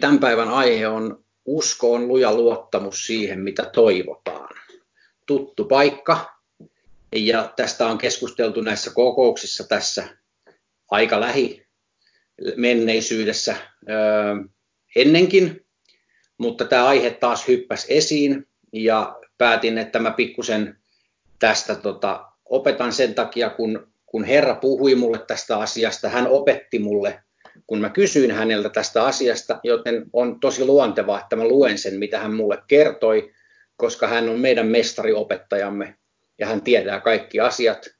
tämän päivän aihe on usko on luja luottamus siihen, mitä toivotaan. Tuttu paikka, ja tästä on keskusteltu näissä kokouksissa tässä aika lähi menneisyydessä öö, ennenkin, mutta tämä aihe taas hyppäsi esiin ja päätin, että mä pikkusen tästä tota, opetan sen takia, kun, kun Herra puhui mulle tästä asiasta, hän opetti mulle, kun mä kysyin häneltä tästä asiasta, joten on tosi luontevaa, että mä luen sen, mitä hän mulle kertoi, koska hän on meidän mestariopettajamme ja hän tietää kaikki asiat.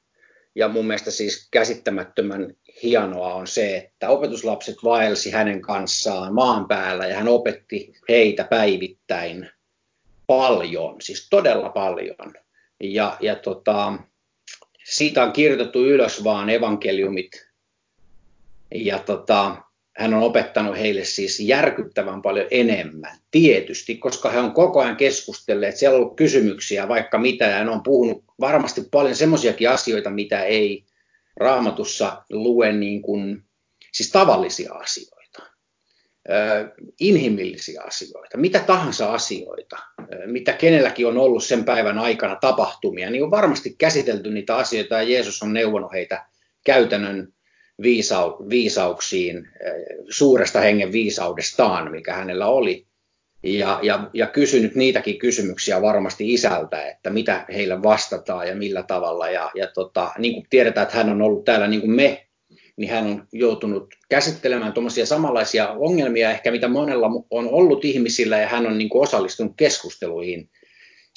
Ja mun mielestä siis käsittämättömän hienoa on se, että opetuslapset vaelsi hänen kanssaan maan päällä ja hän opetti heitä päivittäin paljon, siis todella paljon. Ja, ja tota, siitä on kirjoitettu ylös vaan evankeliumit. Ja tota, hän on opettanut heille siis järkyttävän paljon enemmän, tietysti, koska he on koko ajan keskustelleet, siellä on ollut kysymyksiä vaikka mitä, ja hän on puhunut varmasti paljon semmoisiakin asioita, mitä ei raamatussa lue niin kuin, siis tavallisia asioita, inhimillisiä asioita, mitä tahansa asioita, mitä kenelläkin on ollut sen päivän aikana tapahtumia, niin on varmasti käsitelty niitä asioita, ja Jeesus on neuvonut heitä käytännön viisau, viisauksiin, eh, suuresta hengen viisaudestaan, mikä hänellä oli. Ja, ja, ja kysynyt niitäkin kysymyksiä varmasti isältä, että mitä heille vastataan ja millä tavalla. Ja, ja tota, niin kuin tiedetään, että hän on ollut täällä niin kuin me, niin hän on joutunut käsittelemään tuommoisia samanlaisia ongelmia, ehkä mitä monella on ollut ihmisillä, ja hän on niin kuin osallistunut keskusteluihin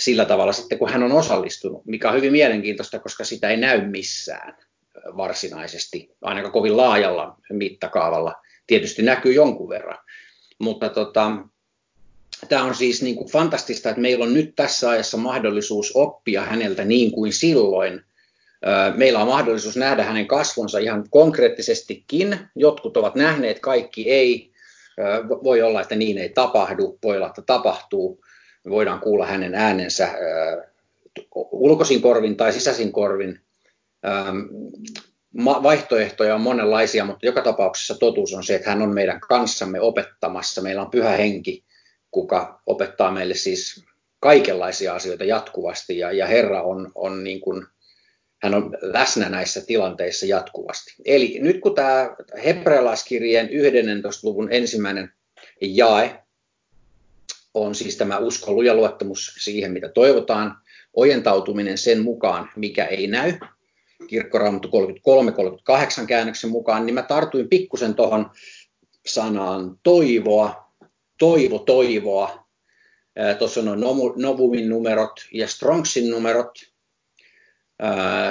sillä tavalla sitten, kun hän on osallistunut, mikä on hyvin mielenkiintoista, koska sitä ei näy missään varsinaisesti, ainakaan kovin laajalla mittakaavalla. Tietysti näkyy jonkun verran, mutta tota, tämä on siis niin kuin fantastista, että meillä on nyt tässä ajassa mahdollisuus oppia häneltä niin kuin silloin. Meillä on mahdollisuus nähdä hänen kasvonsa ihan konkreettisestikin. Jotkut ovat nähneet, kaikki ei. Voi olla, että niin ei tapahdu, voi olla, että tapahtuu. Me voidaan kuulla hänen äänensä ulkoisin korvin tai sisäisin korvin vaihtoehtoja on monenlaisia, mutta joka tapauksessa totuus on se, että hän on meidän kanssamme opettamassa. Meillä on pyhä henki, kuka opettaa meille siis kaikenlaisia asioita jatkuvasti ja, ja Herra on, on niin kuin, hän on läsnä näissä tilanteissa jatkuvasti. Eli nyt kun tämä hebrealaiskirjeen 11. luvun ensimmäinen jae on siis tämä usko ja luottamus siihen, mitä toivotaan, ojentautuminen sen mukaan, mikä ei näy, kirkkoraamattu 33-38 käännöksen mukaan, niin mä tartuin pikkusen tuohon sanaan toivoa, toivo, toivoa. Tuossa on Novumin numerot ja Strongsin numerot,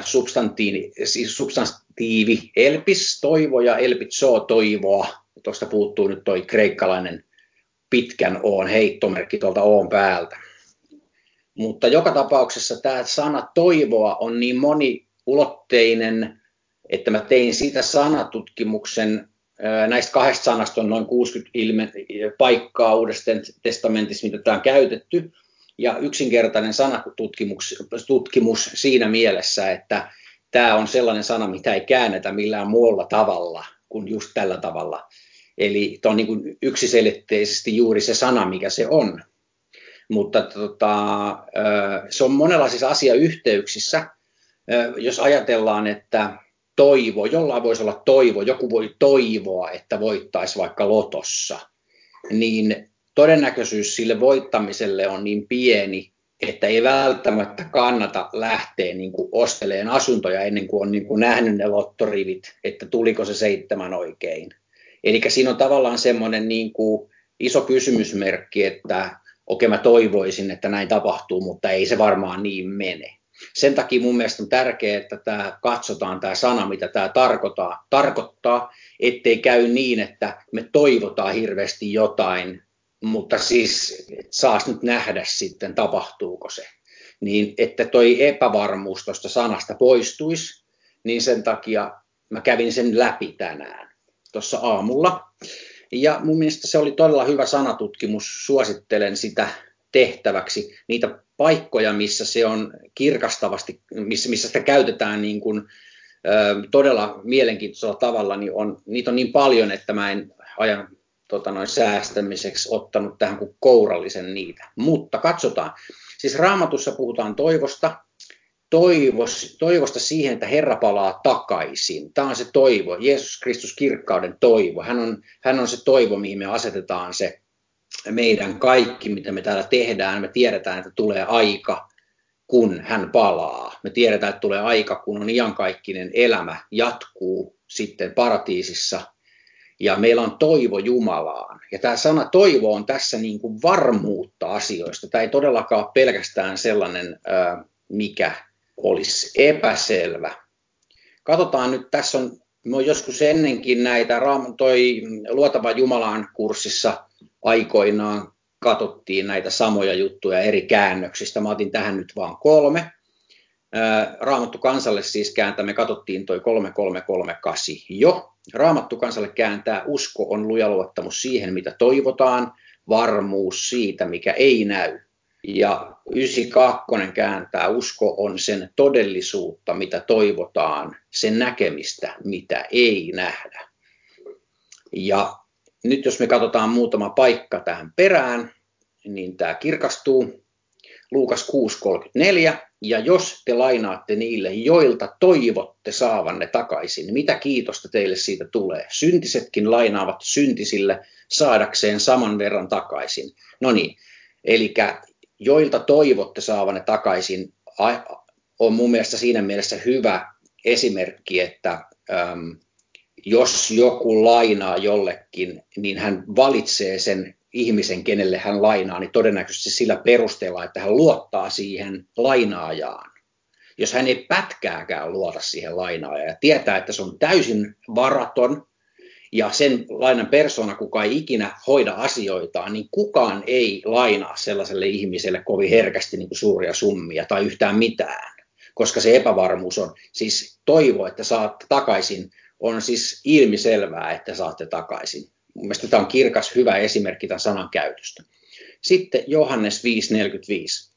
substantiivi, siis substantiivi elpis, toivo ja elpitsoo, toivoa. Tuosta puuttuu nyt toi kreikkalainen pitkän oon heittomerkki tuolta oon päältä. Mutta joka tapauksessa tämä sana toivoa on niin moni ulotteinen, että mä tein siitä sanatutkimuksen. Näistä kahdesta sanasta on noin 60 ilme, paikkaa uudesta testamentissa, mitä tämä on käytetty. Ja yksinkertainen sanatutkimus tutkimus siinä mielessä, että tämä on sellainen sana, mitä ei käännetä millään muulla tavalla kuin just tällä tavalla. Eli tämä on niin kuin yksiselitteisesti juuri se sana, mikä se on. Mutta tota, se on monenlaisissa asiayhteyksissä jos ajatellaan, että toivo, jollain voisi olla toivo, joku voi toivoa, että voittaisi vaikka lotossa, niin todennäköisyys sille voittamiselle on niin pieni, että ei välttämättä kannata lähteä niin kuin osteleen asuntoja ennen kuin on niin kuin nähnyt ne lottorivit, että tuliko se seitsemän oikein. Eli siinä on tavallaan semmoinen niin kuin iso kysymysmerkki, että okei mä toivoisin, että näin tapahtuu, mutta ei se varmaan niin mene. Sen takia mun mielestä on tärkeää, että tämä katsotaan tämä sana, mitä tämä tarkoittaa, tarkoittaa, ettei käy niin, että me toivotaan hirveästi jotain, mutta siis saas nyt nähdä sitten, tapahtuuko se. Niin että toi epävarmuus tuosta sanasta poistuisi, niin sen takia mä kävin sen läpi tänään tuossa aamulla. Ja mun mielestä se oli todella hyvä sanatutkimus, suosittelen sitä tehtäväksi. Niitä paikkoja, missä se on kirkastavasti, missä, missä sitä käytetään niin kuin, ö, todella mielenkiintoisella tavalla, niin on, niitä on niin paljon, että mä en aja tota noin, säästämiseksi ottanut tähän kuin kourallisen niitä. Mutta katsotaan. Siis raamatussa puhutaan toivosta, toivos, toivosta siihen, että Herra palaa takaisin. Tämä on se toivo, Jeesus Kristus kirkkauden toivo. Hän on, hän on se toivo, mihin me asetetaan se meidän kaikki, mitä me täällä tehdään. Me tiedetään, että tulee aika, kun hän palaa. Me tiedetään, että tulee aika, kun on iankaikkinen elämä jatkuu sitten paratiisissa. Ja meillä on toivo Jumalaan. Ja tämä sana toivo on tässä niin kuin varmuutta asioista. Tämä ei todellakaan ole pelkästään sellainen, mikä olisi epäselvä. Katsotaan nyt, tässä on, me on joskus ennenkin näitä, toi Luotava Jumalaan kurssissa aikoinaan katsottiin näitä samoja juttuja eri käännöksistä. Mä otin tähän nyt vain kolme. Raamattu kansalle siis kääntää, me katsottiin toi 3338 jo. Raamattu kansalle kääntää usko on luja luottamus siihen, mitä toivotaan, varmuus siitä, mikä ei näy. Ja 92 kääntää usko on sen todellisuutta, mitä toivotaan, sen näkemistä, mitä ei nähdä. Ja nyt jos me katsotaan muutama paikka tähän perään, niin tämä kirkastuu. Luukas 6.34. Ja jos te lainaatte niille, joilta toivotte saavanne takaisin, niin mitä kiitosta teille siitä tulee? Syntisetkin lainaavat syntisille saadakseen saman verran takaisin. No niin, eli joilta toivotte saavanne takaisin, on mun mielestä siinä mielessä hyvä esimerkki, että jos joku lainaa jollekin, niin hän valitsee sen ihmisen, kenelle hän lainaa, niin todennäköisesti sillä perusteella, että hän luottaa siihen lainaajaan. Jos hän ei pätkääkään luota siihen lainaajaan ja tietää, että se on täysin varaton ja sen lainan persona, kuka ei ikinä hoida asioitaan, niin kukaan ei lainaa sellaiselle ihmiselle kovin herkästi niin kuin suuria summia tai yhtään mitään, koska se epävarmuus on, siis toivo, että saat takaisin on siis ilmiselvää, että saatte takaisin. Mielestäni tämä on kirkas, hyvä esimerkki tämän sanan käytöstä. Sitten Johannes 5.45.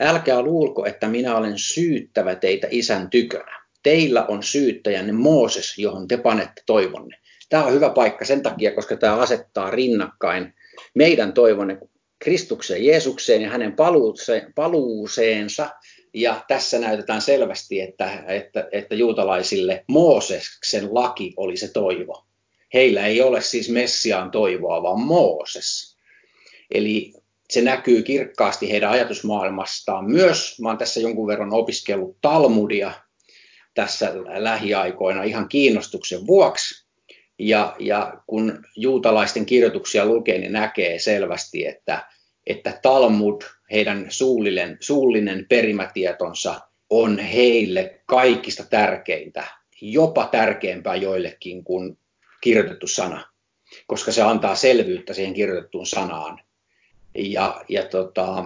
Älkää luulko, että minä olen syyttävä teitä isän tykönä. Teillä on syyttäjänne Mooses, johon te panette toivonne. Tämä on hyvä paikka sen takia, koska tämä asettaa rinnakkain meidän toivonne Kristukseen, Jeesukseen ja hänen paluuseensa ja tässä näytetään selvästi, että, että, että juutalaisille Mooseksen laki oli se toivo. Heillä ei ole siis Messiaan toivoa, vaan Mooses. Eli se näkyy kirkkaasti heidän ajatusmaailmastaan myös. Mä olen tässä jonkun verran opiskellut Talmudia tässä lähiaikoina ihan kiinnostuksen vuoksi. Ja, ja kun juutalaisten kirjoituksia lukee, niin näkee selvästi, että, että Talmud – heidän suullinen, suullinen perimätietonsa on heille kaikista tärkeintä, jopa tärkeämpää joillekin kuin kirjoitettu sana, koska se antaa selvyyttä siihen kirjoitettuun sanaan. Ja, ja tota,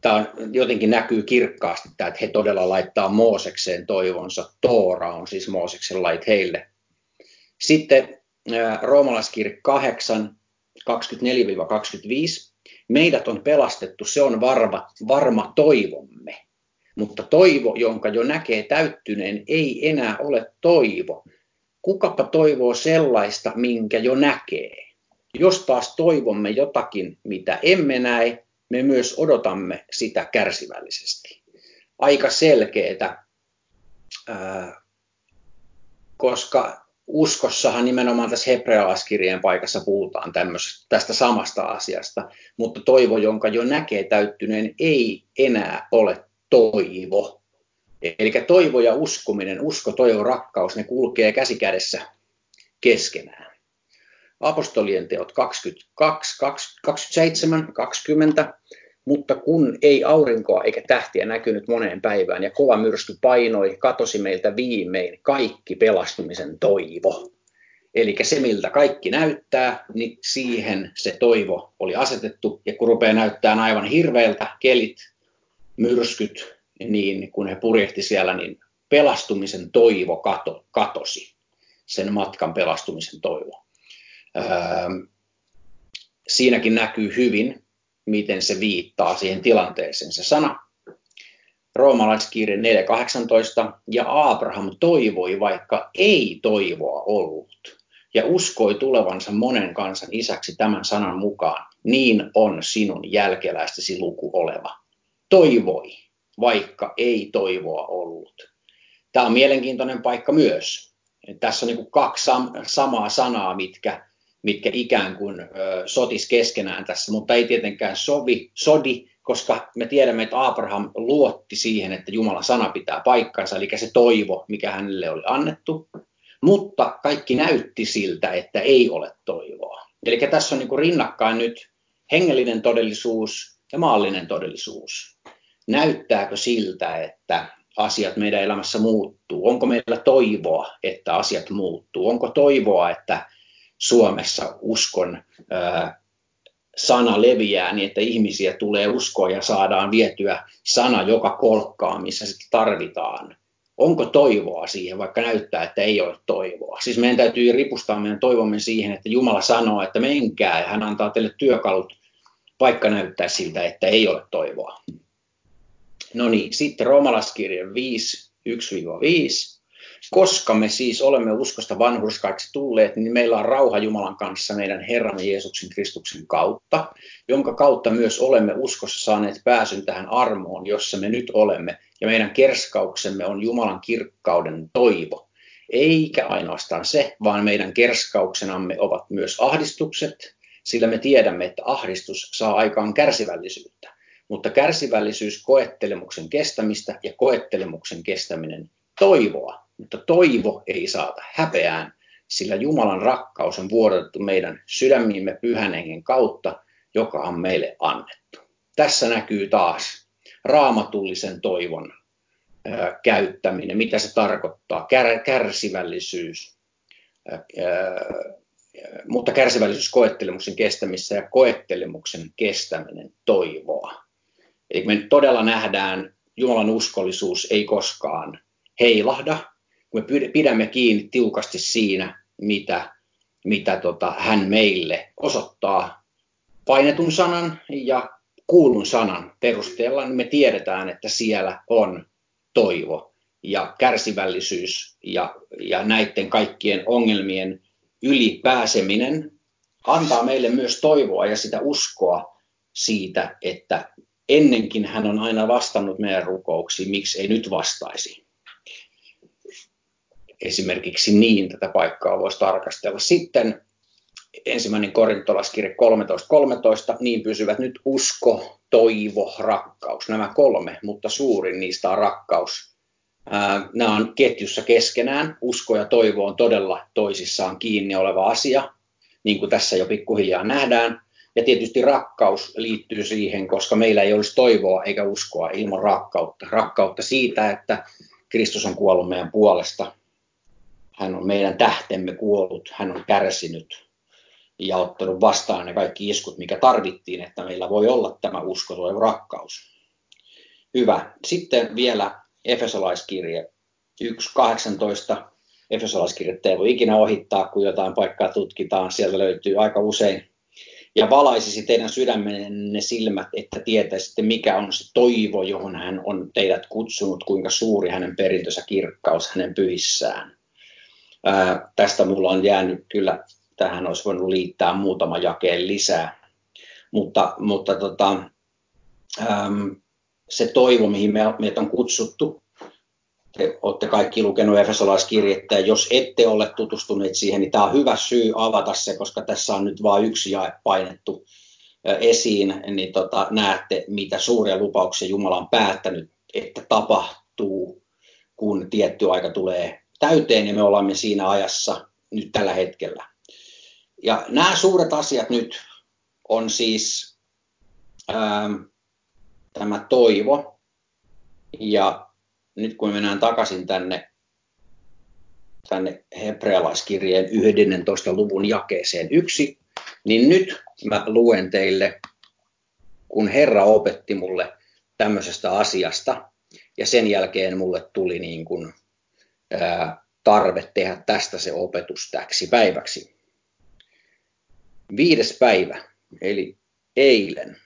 tämä jotenkin näkyy kirkkaasti, tämä, että he todella laittaa Moosekseen toivonsa. Toora on siis Mooseksen lait heille. Sitten roomalaiskirja 8, 24-25 Meidät on pelastettu, se on varma, varma toivomme. Mutta toivo, jonka jo näkee täyttyneen, ei enää ole toivo. Kukapa toivoo sellaista, minkä jo näkee? Jos taas toivomme jotakin, mitä emme näe, me myös odotamme sitä kärsivällisesti. Aika selkeää, koska uskossahan nimenomaan tässä hebrealaiskirjeen paikassa puhutaan tästä samasta asiasta, mutta toivo, jonka jo näkee täyttyneen, ei enää ole toivo. Eli toivo ja uskominen, usko, toivo, rakkaus, ne kulkee käsi kädessä keskenään. Apostolien teot 22, 27, 20 mutta kun ei aurinkoa eikä tähtiä näkynyt moneen päivään ja kova myrsky painoi, katosi meiltä viimein kaikki pelastumisen toivo. Eli se, miltä kaikki näyttää, niin siihen se toivo oli asetettu. Ja kun rupeaa näyttämään aivan hirveältä kelit, myrskyt, niin kun he purjehti siellä, niin pelastumisen toivo kato, katosi. Sen matkan pelastumisen toivo. Öö, siinäkin näkyy hyvin, miten se viittaa siihen tilanteeseen se sana. Roomalaiskirje 4.18, ja Abraham toivoi, vaikka ei toivoa ollut. ja uskoi tulevansa monen kansan isäksi tämän sanan mukaan, niin on sinun jälkeläistesi luku oleva. Toivoi, vaikka ei toivoa ollut. Tämä on mielenkiintoinen paikka myös. Tässä on niin kaksi samaa sanaa, mitkä, mitkä ikään kuin sotis keskenään tässä, mutta ei tietenkään sovi, sodi, koska me tiedämme, että Abraham luotti siihen, että Jumalan sana pitää paikkansa, eli se toivo, mikä hänelle oli annettu, mutta kaikki näytti siltä, että ei ole toivoa. Eli tässä on niin kuin rinnakkain nyt hengellinen todellisuus ja maallinen todellisuus. Näyttääkö siltä, että asiat meidän elämässä muuttuu? Onko meillä toivoa, että asiat muuttuu? Onko toivoa, että Suomessa uskon sana leviää niin, että ihmisiä tulee uskoa ja saadaan vietyä sana joka kolkkaan, missä sitä tarvitaan? Onko toivoa siihen, vaikka näyttää, että ei ole toivoa? Siis meidän täytyy ripustaa meidän toivomme siihen, että Jumala sanoo, että menkää ja hän antaa teille työkalut, vaikka näyttää siltä, että ei ole toivoa. No niin, sitten Roomalaskirja 5, 1-5. Koska me siis olemme uskosta vanhurskaiksi tulleet, niin meillä on rauha Jumalan kanssa meidän Herramme Jeesuksen Kristuksen kautta, jonka kautta myös olemme uskossa saaneet pääsyn tähän armoon, jossa me nyt olemme, ja meidän kerskauksemme on Jumalan kirkkauden toivo. Eikä ainoastaan se, vaan meidän kerskauksenamme ovat myös ahdistukset, sillä me tiedämme, että ahdistus saa aikaan kärsivällisyyttä mutta kärsivällisyys koettelemuksen kestämistä ja koettelemuksen kestäminen toivoa, mutta toivo ei saata häpeään, sillä Jumalan rakkaus on vuodatettu meidän sydämiimme pyhän hengen kautta, joka on meille annettu. Tässä näkyy taas raamatullisen toivon käyttäminen, mitä se tarkoittaa, Kär, kärsivällisyys, mutta kärsivällisyys koettelemuksen kestämissä ja koettelemuksen kestäminen toivoa. Eli me todella nähdään Jumalan uskollisuus ei koskaan heilahda, kun me pidämme kiinni tiukasti siinä, mitä, mitä tota, hän meille osoittaa painetun sanan ja kuulun sanan perusteella, niin me tiedetään, että siellä on toivo ja kärsivällisyys ja, ja näiden kaikkien ongelmien yli pääseminen antaa meille myös toivoa ja sitä uskoa siitä, että ennenkin hän on aina vastannut meidän rukouksiin, miksi ei nyt vastaisi. Esimerkiksi niin tätä paikkaa voisi tarkastella. Sitten ensimmäinen korintolaskirje 13.13, 13, niin pysyvät nyt usko, toivo, rakkaus. Nämä kolme, mutta suurin niistä on rakkaus. Nämä on ketjussa keskenään. Usko ja toivo on todella toisissaan kiinni oleva asia, niin kuin tässä jo pikkuhiljaa nähdään. Ja tietysti rakkaus liittyy siihen, koska meillä ei olisi toivoa eikä uskoa ilman rakkautta. Rakkautta siitä, että Kristus on kuollut meidän puolesta. Hän on meidän tähtemme kuollut, hän on kärsinyt ja ottanut vastaan ne kaikki iskut, mikä tarvittiin, että meillä voi olla tämä usko ja rakkaus. Hyvä. Sitten vielä Efesolaiskirje 1.18. Efesolaiskirjettä ei voi ikinä ohittaa, kun jotain paikkaa tutkitaan. Sieltä löytyy aika usein ja valaisisi teidän sydämenne silmät, että tietäisitte, mikä on se toivo, johon hän on teidät kutsunut, kuinka suuri hänen perintönsä kirkkaus hänen pyhissään. Ää, tästä mulla on jäänyt kyllä, tähän olisi voinut liittää muutama jakeen lisää, mutta, mutta tota, äm, se toivo, mihin me, meitä on kutsuttu, te olette kaikki lukenut Efesolaiskirjettä, ja jos ette ole tutustuneet siihen, niin tämä on hyvä syy avata se, koska tässä on nyt vain yksi jae painettu esiin, niin tota, näette, mitä suuria lupauksia Jumala on päättänyt, että tapahtuu, kun tietty aika tulee täyteen, ja me olemme siinä ajassa nyt tällä hetkellä. Ja nämä suuret asiat nyt on siis ähm, tämä toivo ja nyt kun mennään takaisin tänne, tänne hebrealaiskirjeen 11. luvun jakeeseen yksi, niin nyt mä luen teille, kun Herra opetti mulle tämmöisestä asiasta, ja sen jälkeen mulle tuli niin kuin, ää, tarve tehdä tästä se opetus täksi päiväksi. Viides päivä, eli eilen,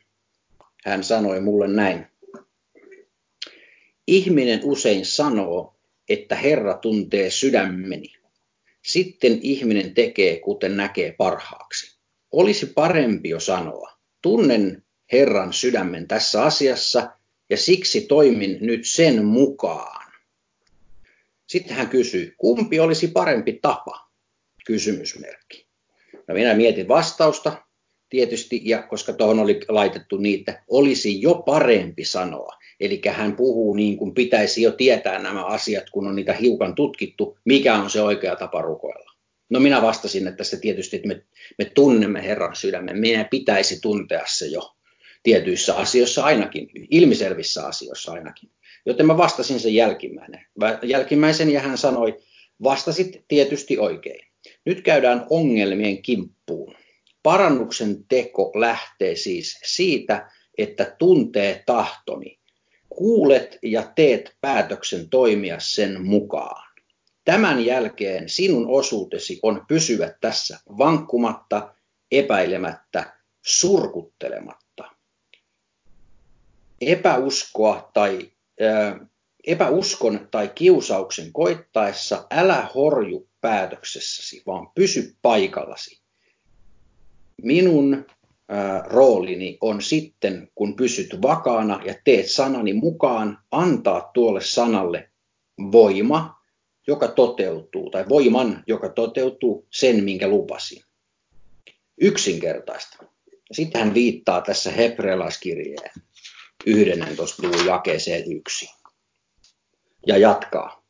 hän sanoi mulle näin. Ihminen usein sanoo, että Herra tuntee sydämeni. Sitten ihminen tekee, kuten näkee parhaaksi. Olisi parempi jo sanoa, tunnen Herran sydämen tässä asiassa ja siksi toimin nyt sen mukaan. Sitten hän kysyy, kumpi olisi parempi tapa? Kysymysmerkki. No minä mietin vastausta tietysti, ja koska tuohon oli laitettu niitä, olisi jo parempi sanoa. Eli hän puhuu niin kuin pitäisi jo tietää nämä asiat, kun on niitä hiukan tutkittu, mikä on se oikea tapa rukoilla. No minä vastasin, että se tietysti, että me, me tunnemme Herran sydämen, meidän pitäisi tuntea se jo tietyissä asioissa ainakin, ilmiselvissä asioissa ainakin. Joten mä vastasin sen jälkimmäinen. jälkimmäisen ja hän sanoi, vastasit tietysti oikein. Nyt käydään ongelmien kimppuun. Parannuksen teko lähtee siis siitä, että tuntee tahtoni. Kuulet ja teet päätöksen toimia sen mukaan. Tämän jälkeen sinun osuutesi on pysyä tässä vankkumatta, epäilemättä, surkuttelematta. Epäuskoa tai epäuskon tai kiusauksen koittaessa älä horju päätöksessäsi, vaan pysy paikallasi. Minun roolini on sitten, kun pysyt vakaana ja teet sanani mukaan, antaa tuolle sanalle voima, joka toteutuu, tai voiman, joka toteutuu sen, minkä lupasin. Yksinkertaista. Sitten hän viittaa tässä hebrealaiskirjeen 11. luvun jakeeseen yksi. Ja jatkaa.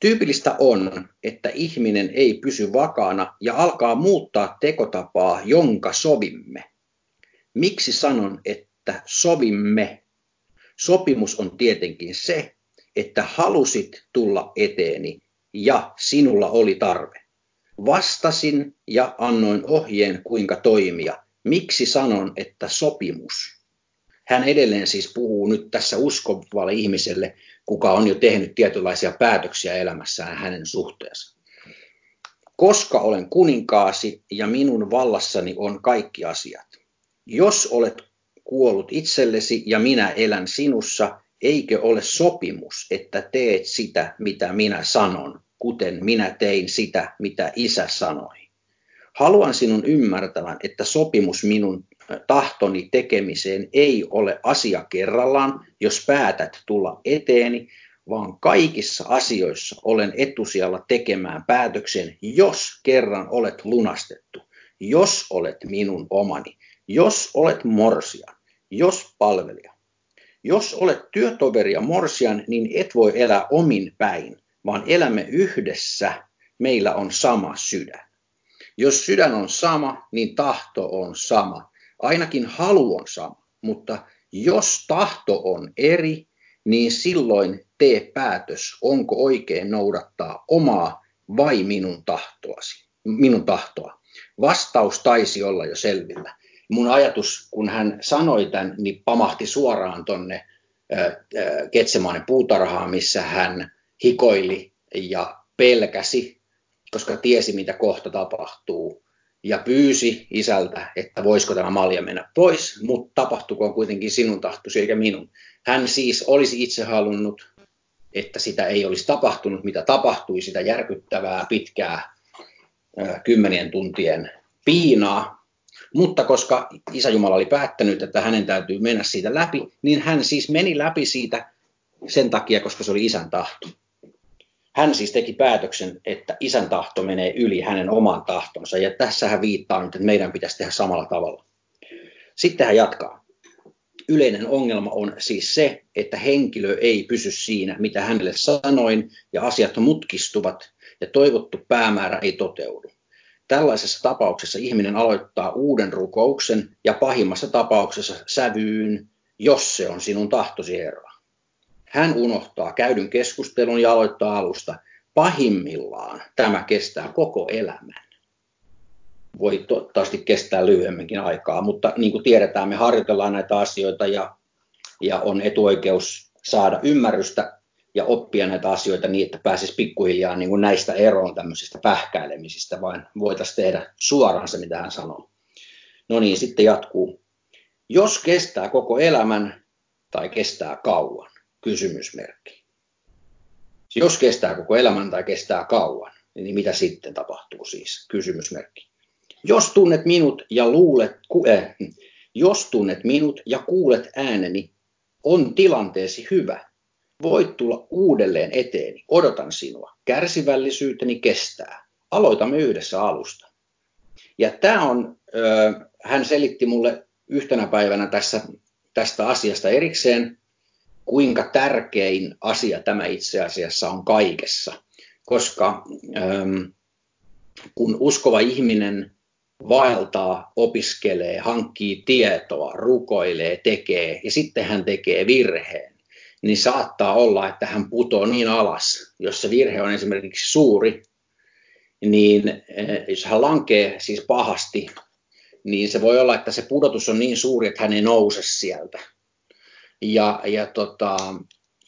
Tyypillistä on, että ihminen ei pysy vakaana ja alkaa muuttaa tekotapaa, jonka sovimme. Miksi sanon, että sovimme? Sopimus on tietenkin se, että halusit tulla eteeni ja sinulla oli tarve. Vastasin ja annoin ohjeen, kuinka toimia. Miksi sanon, että sopimus? Hän edelleen siis puhuu nyt tässä uskovalle ihmiselle, kuka on jo tehnyt tietynlaisia päätöksiä elämässään hänen suhteensa. Koska olen kuninkaasi ja minun vallassani on kaikki asiat. Jos olet kuollut itsellesi ja minä elän sinussa, eikö ole sopimus, että teet sitä, mitä minä sanon, kuten minä tein sitä, mitä isä sanoi? Haluan sinun ymmärtävän, että sopimus minun tahtoni tekemiseen ei ole asia kerrallaan, jos päätät tulla eteeni, vaan kaikissa asioissa olen etusijalla tekemään päätöksen, jos kerran olet lunastettu, jos olet minun omani, jos olet morsia, jos palvelija. Jos olet työtoveri ja morsian, niin et voi elää omin päin, vaan elämme yhdessä, meillä on sama sydän. Jos sydän on sama, niin tahto on sama. Ainakin halu on sama, mutta jos tahto on eri, niin silloin tee päätös, onko oikein noudattaa omaa vai minun tahtoasi, minun tahtoa. Vastaus taisi olla jo selvillä. Mun ajatus, kun hän sanoi tämän, niin pamahti suoraan tonne Ketsemaanen puutarhaan, missä hän hikoili ja pelkäsi, koska tiesi, mitä kohta tapahtuu ja pyysi isältä, että voisiko tämä malja mennä pois, mutta tapahtukoon kuitenkin sinun tahtosi eikä minun. Hän siis olisi itse halunnut, että sitä ei olisi tapahtunut, mitä tapahtui, sitä järkyttävää, pitkää, kymmenien tuntien piinaa. Mutta koska Isä Jumala oli päättänyt, että hänen täytyy mennä siitä läpi, niin hän siis meni läpi siitä sen takia, koska se oli isän tahto. Hän siis teki päätöksen, että isän tahto menee yli hänen oman tahtonsa, ja tässä hän viittaa nyt, että meidän pitäisi tehdä samalla tavalla. Sitten hän jatkaa. Yleinen ongelma on siis se, että henkilö ei pysy siinä, mitä hänelle sanoin, ja asiat mutkistuvat, ja toivottu päämäärä ei toteudu. Tällaisessa tapauksessa ihminen aloittaa uuden rukouksen ja pahimmassa tapauksessa sävyyn, jos se on sinun tahtosi Herra. Hän unohtaa käydyn keskustelun ja aloittaa alusta. Pahimmillaan tämä kestää koko elämän. Voi toivottavasti kestää lyhyemminkin aikaa, mutta niin kuin tiedetään, me harjoitellaan näitä asioita ja, ja on etuoikeus saada ymmärrystä ja oppia näitä asioita niin, että pääsisi pikkuhiljaa niin kuin näistä eroon tämmöisistä pähkäilemisistä, vaan voitaisiin tehdä suoraan se, mitä hän sanoo. No niin, sitten jatkuu. Jos kestää koko elämän tai kestää kauan, kysymysmerkki. Jos kestää koko elämän tai kestää kauan. niin mitä sitten tapahtuu siis? Kysymysmerkki. Jos tunnet minut ja luulet, ku, äh, jos tunnet minut ja kuulet ääneni, on tilanteesi hyvä. Voit tulla uudelleen eteeni. Odotan sinua. Kärsivällisyyteni kestää. Aloitamme yhdessä alusta. Ja tämä on, äh, hän selitti mulle yhtenä päivänä tässä, tästä asiasta erikseen, kuinka tärkein asia tämä itse asiassa on kaikessa. Koska ähm, kun uskova ihminen vaeltaa, opiskelee, hankkii tietoa, rukoilee, tekee ja sitten hän tekee virheen, niin saattaa olla, että hän putoo niin alas, jos se virhe on esimerkiksi suuri, niin eh, jos hän lankee siis pahasti, niin se voi olla, että se pudotus on niin suuri, että hän ei nouse sieltä. Ja, ja tota,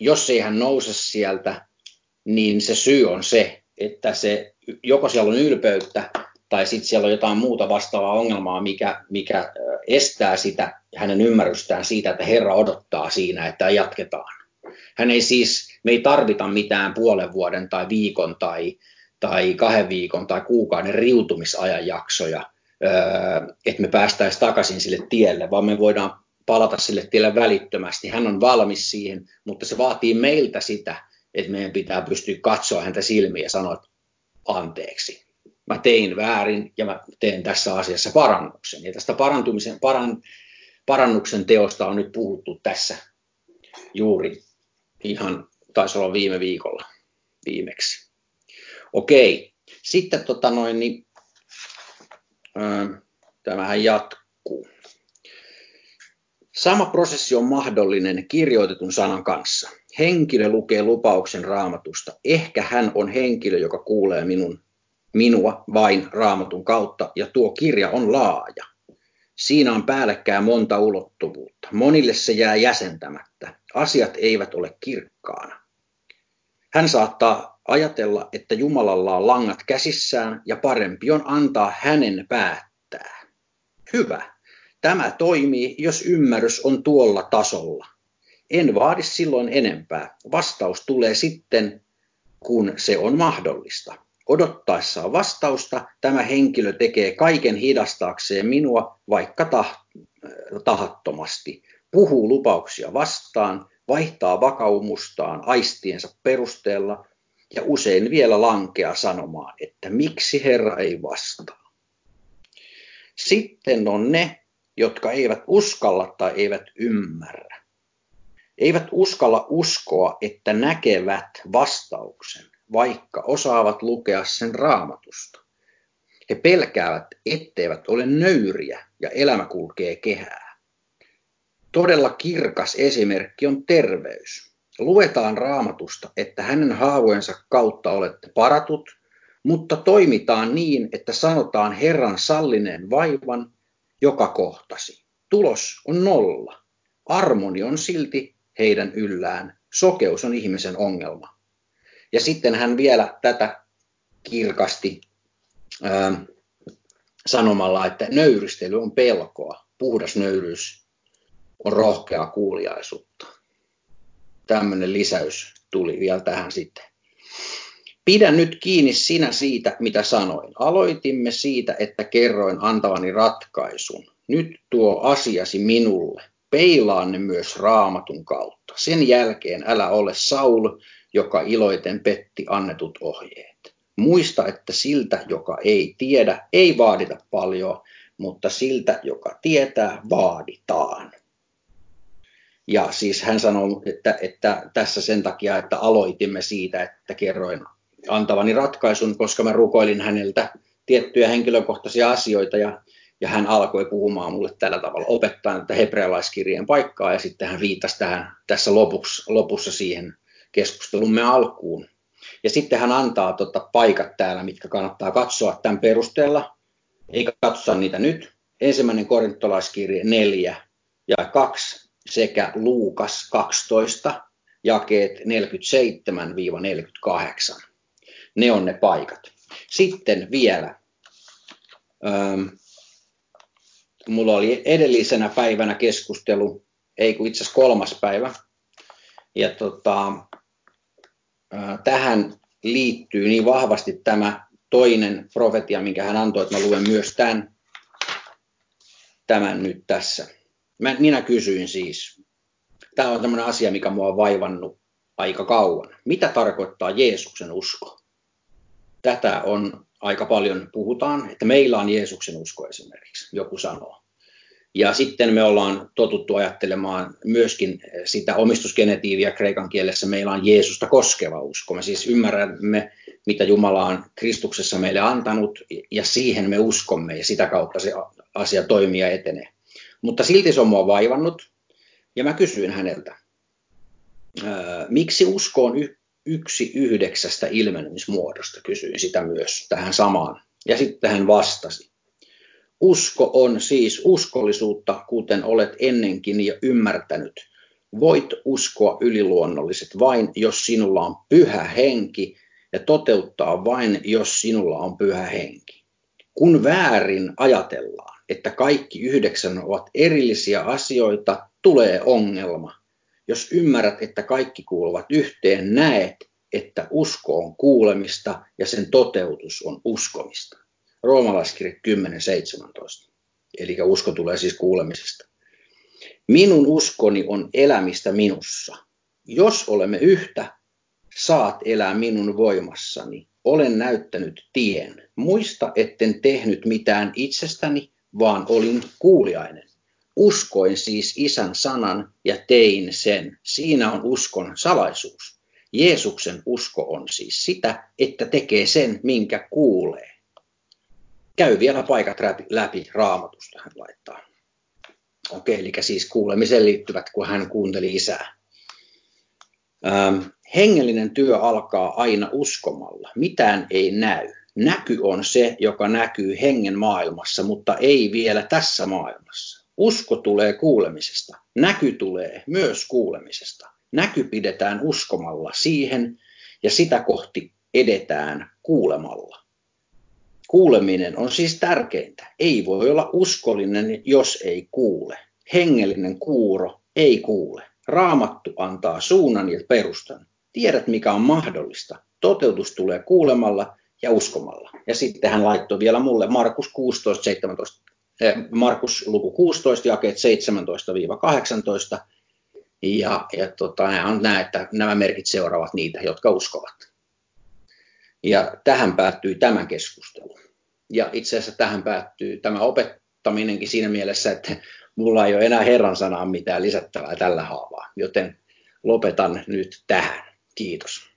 jos ei hän nouse sieltä, niin se syy on se, että se, joko siellä on ylpeyttä tai sitten siellä on jotain muuta vastaavaa ongelmaa, mikä, mikä estää sitä hänen ymmärrystään siitä, että Herra odottaa siinä, että jatketaan. Hän ei siis, me ei tarvita mitään puolen vuoden tai viikon tai, tai kahden viikon tai kuukauden riutumisajan jaksoja, että me päästäisiin takaisin sille tielle, vaan me voidaan palata sille tielle välittömästi. Hän on valmis siihen, mutta se vaatii meiltä sitä, että meidän pitää pystyä katsoa häntä silmiä ja sanoa anteeksi mä tein väärin ja mä teen tässä asiassa parannuksen. Ja tästä parantumisen, paran, parannuksen teosta on nyt puhuttu tässä juuri ihan, taisi olla viime viikolla viimeksi. Okei, sitten tota noin, niin, ää, tämähän jatkuu. Sama prosessi on mahdollinen kirjoitetun sanan kanssa. Henkilö lukee lupauksen raamatusta. Ehkä hän on henkilö, joka kuulee minun minua vain raamatun kautta, ja tuo kirja on laaja. Siinä on päällekkäin monta ulottuvuutta. Monille se jää jäsentämättä. Asiat eivät ole kirkkaana. Hän saattaa ajatella, että Jumalalla on langat käsissään ja parempi on antaa hänen päättää. Hyvä. Tämä toimii, jos ymmärrys on tuolla tasolla. En vaadi silloin enempää. Vastaus tulee sitten, kun se on mahdollista. Odottaessaan vastausta tämä henkilö tekee kaiken hidastaakseen minua vaikka tahattomasti, puhuu lupauksia vastaan, vaihtaa vakaumustaan aistiensa perusteella ja usein vielä lankea sanomaan, että miksi Herra ei vastaa. Sitten on ne, jotka eivät uskalla tai eivät ymmärrä. Eivät uskalla uskoa, että näkevät vastauksen vaikka osaavat lukea sen raamatusta. He pelkäävät, etteivät ole nöyriä ja elämä kulkee kehää. Todella kirkas esimerkki on terveys. Luetaan raamatusta, että hänen haavojensa kautta olette paratut, mutta toimitaan niin, että sanotaan Herran sallineen vaivan, joka kohtasi. Tulos on nolla. Armoni on silti heidän yllään. Sokeus on ihmisen ongelma. Ja sitten hän vielä tätä kirkasti ää, sanomalla, että nöyristely on pelkoa, puhdas nöyryys on rohkeaa kuuliaisuutta. Tämmöinen lisäys tuli vielä tähän sitten. Pidä nyt kiinni sinä siitä, mitä sanoin. Aloitimme siitä, että kerroin antavani ratkaisun. Nyt tuo asiasi minulle. Peilaa ne myös raamatun kautta. Sen jälkeen älä ole Saul, joka iloiten petti annetut ohjeet. Muista, että siltä, joka ei tiedä, ei vaadita paljon, mutta siltä, joka tietää, vaaditaan. Ja siis hän sanoi, että, että tässä sen takia, että aloitimme siitä, että kerroin antavani ratkaisun, koska mä rukoilin häneltä tiettyjä henkilökohtaisia asioita ja, ja hän alkoi puhumaan mulle tällä tavalla, opettaa tätä hebrealaiskirjeen paikkaa ja sitten hän viittasi tähän tässä lopuksi, lopussa siihen keskustelumme alkuun. Ja sitten hän antaa tota paikat täällä, mitkä kannattaa katsoa tämän perusteella, eikä katsoa niitä nyt. Ensimmäinen korintolaiskirje 4 ja 2 sekä Luukas 12, jakeet 47-48. Ne on ne paikat. Sitten vielä, ähm, mulla oli edellisenä päivänä keskustelu, ei kun itse asiassa kolmas päivä, ja tota, tähän liittyy niin vahvasti tämä toinen profetia, minkä hän antoi, että mä luen myös tämän, tämän nyt tässä. Mä, minä kysyin siis, tämä on tämmöinen asia, mikä mua on vaivannut aika kauan. Mitä tarkoittaa Jeesuksen usko? Tätä on aika paljon puhutaan, että meillä on Jeesuksen usko esimerkiksi, joku sanoo. Ja sitten me ollaan totuttu ajattelemaan myöskin sitä omistusgenetiiviä kreikan kielessä. Meillä on Jeesusta koskeva usko. Me siis ymmärrämme, mitä Jumala on Kristuksessa meille antanut, ja siihen me uskomme, ja sitä kautta se asia toimii ja etenee. Mutta silti se on mua vaivannut, ja mä kysyin häneltä, miksi usko on yksi yhdeksästä ilmenemismuodosta, kysyin sitä myös tähän samaan. Ja sitten hän vastasi. Usko on siis uskollisuutta, kuten olet ennenkin jo ymmärtänyt. Voit uskoa yliluonnolliset vain, jos sinulla on pyhä henki, ja toteuttaa vain, jos sinulla on pyhä henki. Kun väärin ajatellaan, että kaikki yhdeksän ovat erillisiä asioita, tulee ongelma. Jos ymmärrät, että kaikki kuuluvat yhteen, näet, että usko on kuulemista ja sen toteutus on uskomista. Roomalaiskirja 10.17. Eli usko tulee siis kuulemisesta. Minun uskoni on elämistä minussa. Jos olemme yhtä, saat elää minun voimassani. Olen näyttänyt tien. Muista, etten tehnyt mitään itsestäni, vaan olin kuuliainen. Uskoin siis isän sanan ja tein sen. Siinä on uskon salaisuus. Jeesuksen usko on siis sitä, että tekee sen, minkä kuulee käy vielä paikat läpi, läpi raamatusta, hän laittaa. Okei, eli siis kuulemiseen liittyvät, kun hän kuunteli isää. Ähm, hengellinen työ alkaa aina uskomalla. Mitään ei näy. Näky on se, joka näkyy hengen maailmassa, mutta ei vielä tässä maailmassa. Usko tulee kuulemisesta. Näky tulee myös kuulemisesta. Näky pidetään uskomalla siihen ja sitä kohti edetään kuulemalla. Kuuleminen on siis tärkeintä. Ei voi olla uskollinen, jos ei kuule. Hengellinen kuuro ei kuule. Raamattu antaa suunnan ja perustan. Tiedät, mikä on mahdollista. Toteutus tulee kuulemalla ja uskomalla. Ja sitten hän laittoi vielä mulle Markus 16, 17, eh, Markus luku 16, jakeet 17-18. Ja, ja tota, nämä on että nämä merkit seuraavat niitä, jotka uskovat. Ja tähän päättyi tämä keskustelu. Ja itse asiassa tähän päättyy tämä opettaminenkin siinä mielessä, että mulla ei ole enää Herran sanaa mitään lisättävää tällä haavaa, joten lopetan nyt tähän. Kiitos.